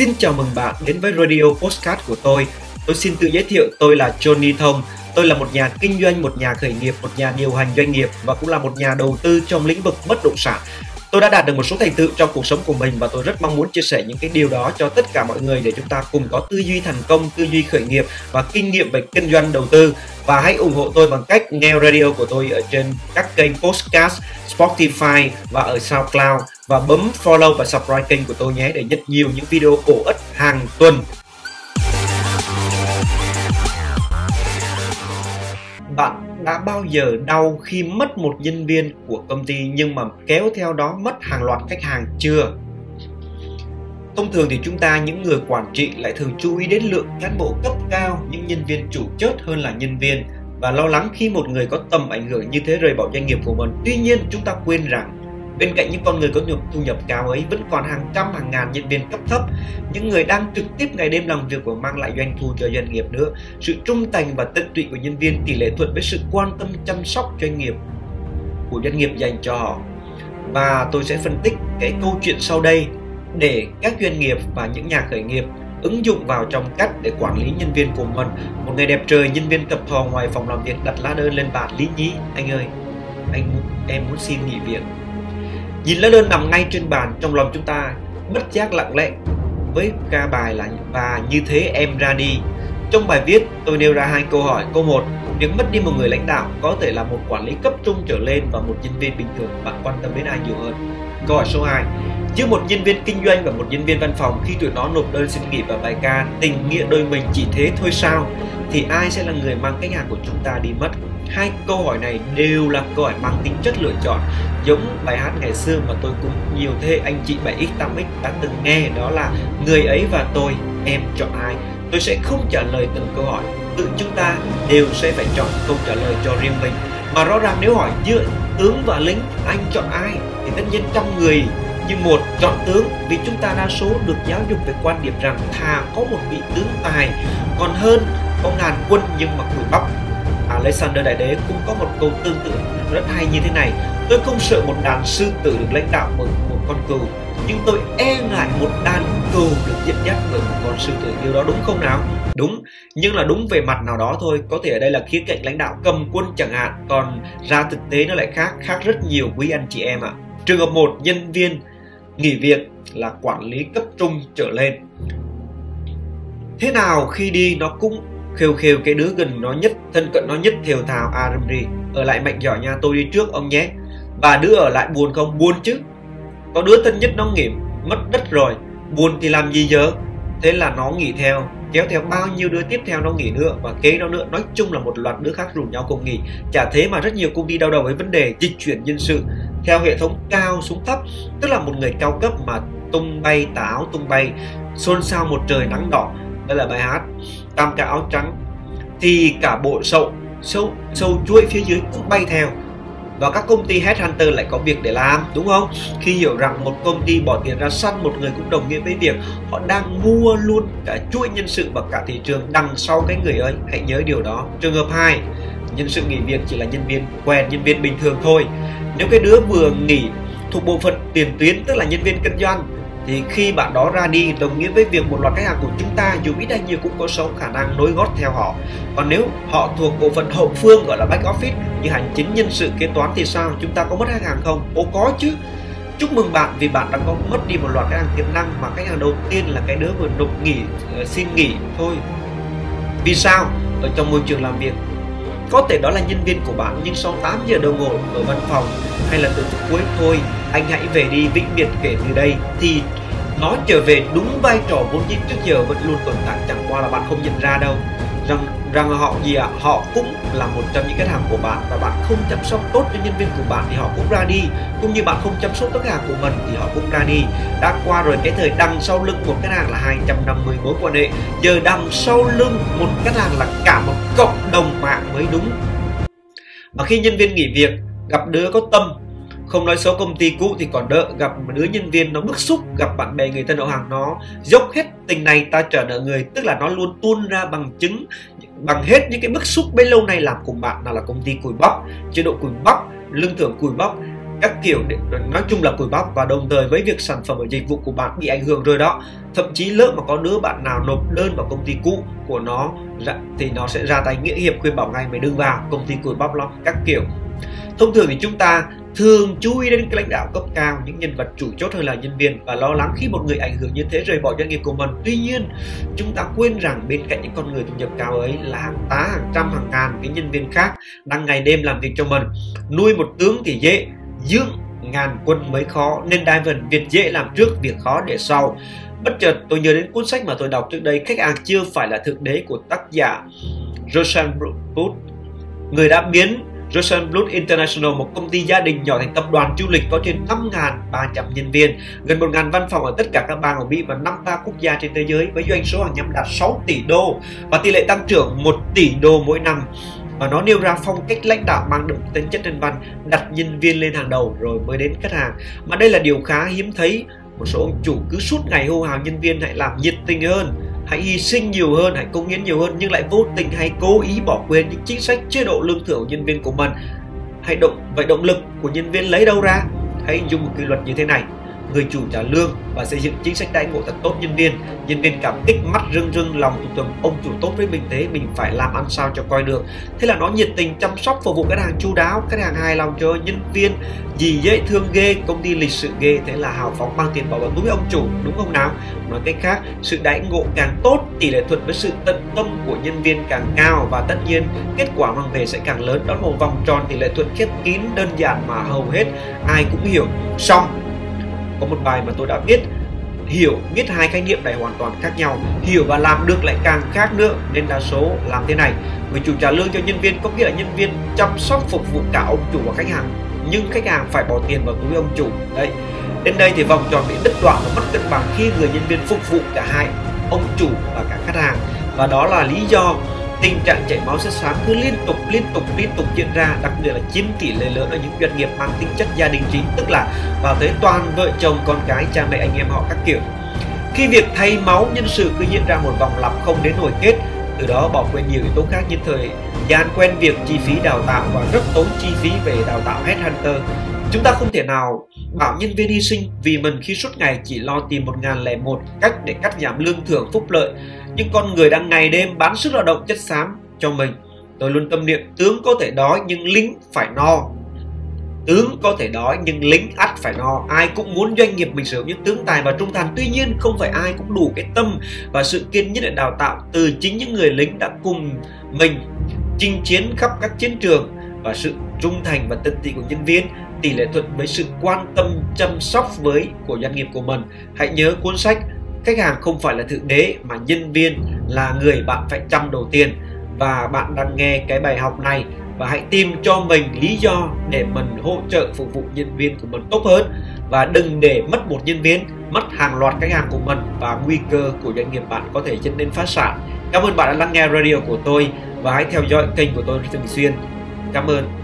Xin chào mừng bạn đến với Radio Postcard của tôi. Tôi xin tự giới thiệu tôi là Johnny Thông. Tôi là một nhà kinh doanh, một nhà khởi nghiệp, một nhà điều hành doanh nghiệp và cũng là một nhà đầu tư trong lĩnh vực bất động sản. Tôi đã đạt được một số thành tựu trong cuộc sống của mình và tôi rất mong muốn chia sẻ những cái điều đó cho tất cả mọi người để chúng ta cùng có tư duy thành công, tư duy khởi nghiệp và kinh nghiệm về kinh doanh đầu tư. Và hãy ủng hộ tôi bằng cách nghe radio của tôi ở trên các kênh podcast, Spotify và ở SoundCloud và bấm follow và subscribe kênh của tôi nhé để nhận nhiều những video bổ ích hàng tuần. Bạn đã bao giờ đau khi mất một nhân viên của công ty nhưng mà kéo theo đó mất hàng loạt khách hàng chưa? Thông thường thì chúng ta những người quản trị lại thường chú ý đến lượng cán bộ cấp cao, những nhân viên chủ chốt hơn là nhân viên và lo lắng khi một người có tầm ảnh hưởng như thế rời bỏ doanh nghiệp của mình. Tuy nhiên chúng ta quên rằng Bên cạnh những con người có thu nhập cao ấy vẫn còn hàng trăm hàng ngàn nhân viên cấp thấp, những người đang trực tiếp ngày đêm làm việc và mang lại doanh thu cho doanh nghiệp nữa. Sự trung thành và tận tụy của nhân viên tỷ lệ thuận với sự quan tâm chăm sóc doanh nghiệp của doanh nghiệp dành cho họ. Và tôi sẽ phân tích cái câu chuyện sau đây để các doanh nghiệp và những nhà khởi nghiệp ứng dụng vào trong cách để quản lý nhân viên của mình. Một ngày đẹp trời, nhân viên tập thò ngoài phòng làm việc đặt lá đơn lên bàn lý nhí. Anh ơi, anh em muốn xin nghỉ việc Nhìn lá đơn nằm ngay trên bàn trong lòng chúng ta bất giác lặng lẽ với ca bài là và như thế em ra đi. Trong bài viết tôi nêu ra hai câu hỏi. Câu 1, việc mất đi một người lãnh đạo có thể là một quản lý cấp trung trở lên và một nhân viên bình thường bạn quan tâm đến ai nhiều hơn. Câu hỏi số 2, giữa một nhân viên kinh doanh và một nhân viên văn phòng khi tụi nó nộp đơn xin nghỉ và bài ca tình nghĩa đôi mình chỉ thế thôi sao thì ai sẽ là người mang khách hàng của chúng ta đi mất? Hai câu hỏi này đều là câu hỏi mang tính chất lựa chọn. Giống bài hát ngày xưa mà tôi cũng nhiều thế anh chị 7x 8x đã từng nghe, đó là người ấy và tôi, em chọn ai? Tôi sẽ không trả lời từng câu hỏi. Tự chúng ta đều sẽ phải chọn câu trả lời cho riêng mình. Mà rõ ràng nếu hỏi giữa tướng và lính, anh chọn ai, thì tất nhiên trăm người như một chọn tướng. Vì chúng ta đa số được giáo dục về quan điểm rằng thà có một vị tướng tài, còn hơn có ngàn quân nhưng mà đuổi bắp Alexander Đại Đế cũng có một câu tương tự rất hay như thế này Tôi không sợ một đàn sư tử được lãnh đạo bởi một con cừu Nhưng tôi e ngại một đàn cừu được dẫn dắt bởi một con sư tử. Điều đó đúng không nào? Đúng, nhưng là đúng về mặt nào đó thôi Có thể ở đây là khía cạnh lãnh đạo cầm quân chẳng hạn Còn ra thực tế nó lại khác, khác rất nhiều quý anh chị em ạ. Trường hợp một nhân viên nghỉ việc là quản lý cấp trung trở lên. Thế nào khi đi nó cũng khêu khêu cái đứa gần nó nhất, thân cận nó nhất thều thào Aramri ở lại mạnh giỏi nha tôi đi trước, ông nhé. Và đứa ở lại buồn không? Buồn chứ. Có đứa thân nhất nó nghiệm, mất đất rồi. Buồn thì làm gì giờ? Thế là nó nghỉ theo. Kéo theo bao nhiêu đứa tiếp theo nó nghỉ nữa, và kế nó nữa. Nói chung là một loạt đứa khác rủ nhau cùng nghỉ. Chả thế mà rất nhiều công ty đau đầu với vấn đề dịch chuyển nhân sự. Theo hệ thống cao xuống thấp, tức là một người cao cấp mà tung bay, tà áo tung bay, xôn xao một trời nắng đỏ đó là bài hát tam ca áo trắng. Thì cả bộ sậu sâu sâu chuỗi phía dưới cũng bay theo. Và các công ty headhunter lại có việc để làm, đúng không? Khi hiểu rằng một công ty bỏ tiền ra săn một người cũng đồng nghĩa với việc họ đang mua luôn cả chuỗi nhân sự và cả thị trường đằng sau cái người ấy. Hãy nhớ điều đó. Trường hợp 2 nhân sự nghỉ việc chỉ là nhân viên quen, nhân viên bình thường thôi. Nếu cái đứa vừa nghỉ thuộc bộ phận tiền tuyến, tức là nhân viên kinh doanh thì khi bạn đó ra đi đồng nghĩa với việc một loạt khách hàng của chúng ta dù ít hay nhiều cũng có số khả năng nối gót theo họ. Còn nếu họ thuộc bộ phận hậu phương, gọi là back office, như hành chính, nhân sự, kế toán thì sao? Chúng ta có mất khách hàng không? Ồ, có chứ. Chúc mừng bạn vì bạn đã có mất đi một loạt khách hàng tiềm năng mà khách hàng đầu tiên là cái đứa vừa nộp nghỉ ờ, xin nghỉ thôi. Vì sao? Ở trong môi trường làm việc. Có thể đó là nhân viên của bạn, nhưng sau 8 giờ đồng hồ ở văn phòng hay là từ phút cuối, thôi, anh hãy về đi vĩnh biệt kể từ đây. Thì nó trở về đúng vai trò vốn dĩ trước giờ vẫn luôn tồn tại, chẳng qua là bạn không nhận ra đâu rằng rằng họ gì ạ? À? họ cũng là một trong những khách hàng của bạn và bạn không chăm sóc tốt cho nhân viên của bạn thì họ cũng ra đi. Cũng như bạn không chăm sóc tất hàng của mình thì họ cũng ra đi. Đã qua rồi cái thời đằng sau lưng một khách hàng là 250 mối quan hệ. Giờ đằng sau lưng một khách hàng là cả một cộng đồng mạng mới đúng. Và khi nhân viên nghỉ việc, gặp đứa có tâm không nói xấu công ty cũ thì còn đỡ gặp một đứa nhân viên nó bức xúc gặp bạn bè người thân họ hàng nó. Dốc hết tình này ta trở nợ người tức là nó luôn tuôn ra bằng chứng bằng hết những cái bức xúc bấy lâu nay làm cùng bạn nào là công ty cùi bắp chế độ cùi bắp lương thưởng cùi bắp các kiểu để, nói chung là cùi bắp và đồng thời với việc sản phẩm và dịch vụ của bạn bị ảnh hưởng rồi đó. Thậm chí lỡ mà có đứa bạn nào nộp đơn vào công ty cũ của nó thì nó sẽ ra tay nghĩa hiệp khuyên bảo ngay mày đừng vào công ty cùi bắp lắm các kiểu. Thông thường thì chúng ta thường chú ý đến lãnh đạo cấp cao, những nhân vật chủ chốt hơn là nhân viên và lo lắng khi một người ảnh hưởng như thế rời bỏ doanh nghiệp của mình. Tuy nhiên, chúng ta quên rằng bên cạnh những con người thu nhập cao ấy là hàng tá, hàng trăm, hàng ngàn cái nhân viên khác đang ngày đêm làm việc cho mình. Nuôi một tướng thì dễ, dưỡng ngàn quân mới khó, nên đai phần việc dễ làm trước việc khó để sau. Bất chợt, tôi nhớ đến cuốn sách mà tôi đọc trước đây, khách hàng chưa phải là thượng đế của tác giả Roshan Booth người đã biến Rosenblut International, một công ty gia đình nhỏ thành tập đoàn du lịch có trên 5.300 nhân viên, gần 1.000 văn phòng ở tất cả các bang ở Mỹ và 53 quốc gia trên thế giới với doanh số hàng năm đạt 6 tỷ đô và tỷ lệ tăng trưởng 1 tỷ đô mỗi năm. Và nó nêu ra phong cách lãnh đạo mang đậm tính chất nhân văn đặt nhân viên lên hàng đầu rồi mới đến khách hàng. Mà đây là điều khá hiếm thấy một số ông chủ cứ suốt ngày hô hào nhân viên hãy làm nhiệt tình hơn hãy hy sinh nhiều hơn, hãy công hiến nhiều hơn, nhưng lại vô tình hay cố ý bỏ quên những chính sách chế độ lương thưởng của nhân viên của mình. Hãy động vậy động lực của nhân viên lấy đâu ra? Hãy dùng một quy luật như thế này người chủ trả lương và xây dựng chính sách đãi ngộ thật tốt nhân viên nhân viên cảm kích mắt rưng rưng lòng tụt tùm ông chủ tốt với mình thế, mình phải làm ăn sao cho coi được. Thế là nó nhiệt tình chăm sóc, phục vụ khách hàng chu đáo, khách hàng hài lòng cho nhân viên gì dễ thương ghê, công ty lịch sự ghê, thế là hào phóng mang tiền bỏ vào túi ông chủ, đúng không nào? Nói cách khác, sự đãi ngộ càng tốt, tỷ lệ thuận với sự tận tâm của nhân viên càng cao và tất nhiên, kết quả mang về sẽ càng lớn. Đó là một vòng tròn, tỷ lệ thuận khép kín, đơn giản mà hầu hết ai cũng hiểu. Xong có một bài mà tôi đã viết hiểu, biết hai khái niệm này hoàn toàn khác nhau. Hiểu và làm được lại càng khác nữa, nên đa số làm thế này. Người chủ trả lương cho nhân viên có nghĩa là nhân viên chăm sóc phục vụ cả ông chủ và khách hàng. Nhưng khách hàng phải bỏ tiền vào túi ông chủ. Đấy. Đến đây thì vòng tròn bị đứt đoạn và mất cân bằng khi người nhân viên phục vụ cả hai, ông chủ và cả khách hàng. Và đó là lý do tình trạng chảy máu chất xám cứ liên tục liên tục liên tục diễn ra, đặc biệt là chiếm tỷ lệ lớn ở những doanh nghiệp mang tính chất gia đình chính, tức là vào tới toàn vợ chồng, con cái, cha mẹ, anh em họ các kiểu. Khi việc thay máu nhân sự cứ diễn ra một vòng lặp không đến hồi kết, từ đó bỏ quên nhiều yếu tố khác như thời gian quen việc, chi phí đào tạo và rất tốn chi phí về đào tạo headhunter chúng ta không thể nào bảo nhân viên hy sinh vì mình khi suốt ngày chỉ lo tìm một ngàn lẻ một cách để cắt giảm lương thưởng phúc lợi. Nhưng con người đang ngày đêm bán sức lao động chất xám cho mình. Tôi luôn tâm niệm tướng có thể đói nhưng lính phải no. Tướng có thể đói nhưng lính ắt phải no. Ai cũng muốn doanh nghiệp mình sử dụng những tướng tài và trung thành. Tuy nhiên không phải ai cũng đủ cái tâm và sự kiên nhẫn để đào tạo từ chính những người lính đã cùng mình chinh chiến khắp các chiến trường và sự trung thành và tận tụy của nhân viên tỷ lệ thuận với sự quan tâm, chăm sóc với của doanh nghiệp của mình. Hãy nhớ cuốn sách khách hàng không phải là thượng đế mà nhân viên là người bạn phải chăm đầu tiên. Và bạn đang nghe cái bài học này và hãy tìm cho mình lý do để mình hỗ trợ phục vụ nhân viên của mình tốt hơn. Và đừng để mất một nhân viên, mất hàng loạt khách hàng của mình và nguy cơ của doanh nghiệp bạn có thể dẫn đến phá sản. Cảm ơn bạn đã lắng nghe radio của tôi và hãy theo dõi kênh của tôi thường xuyên. Cảm ơn.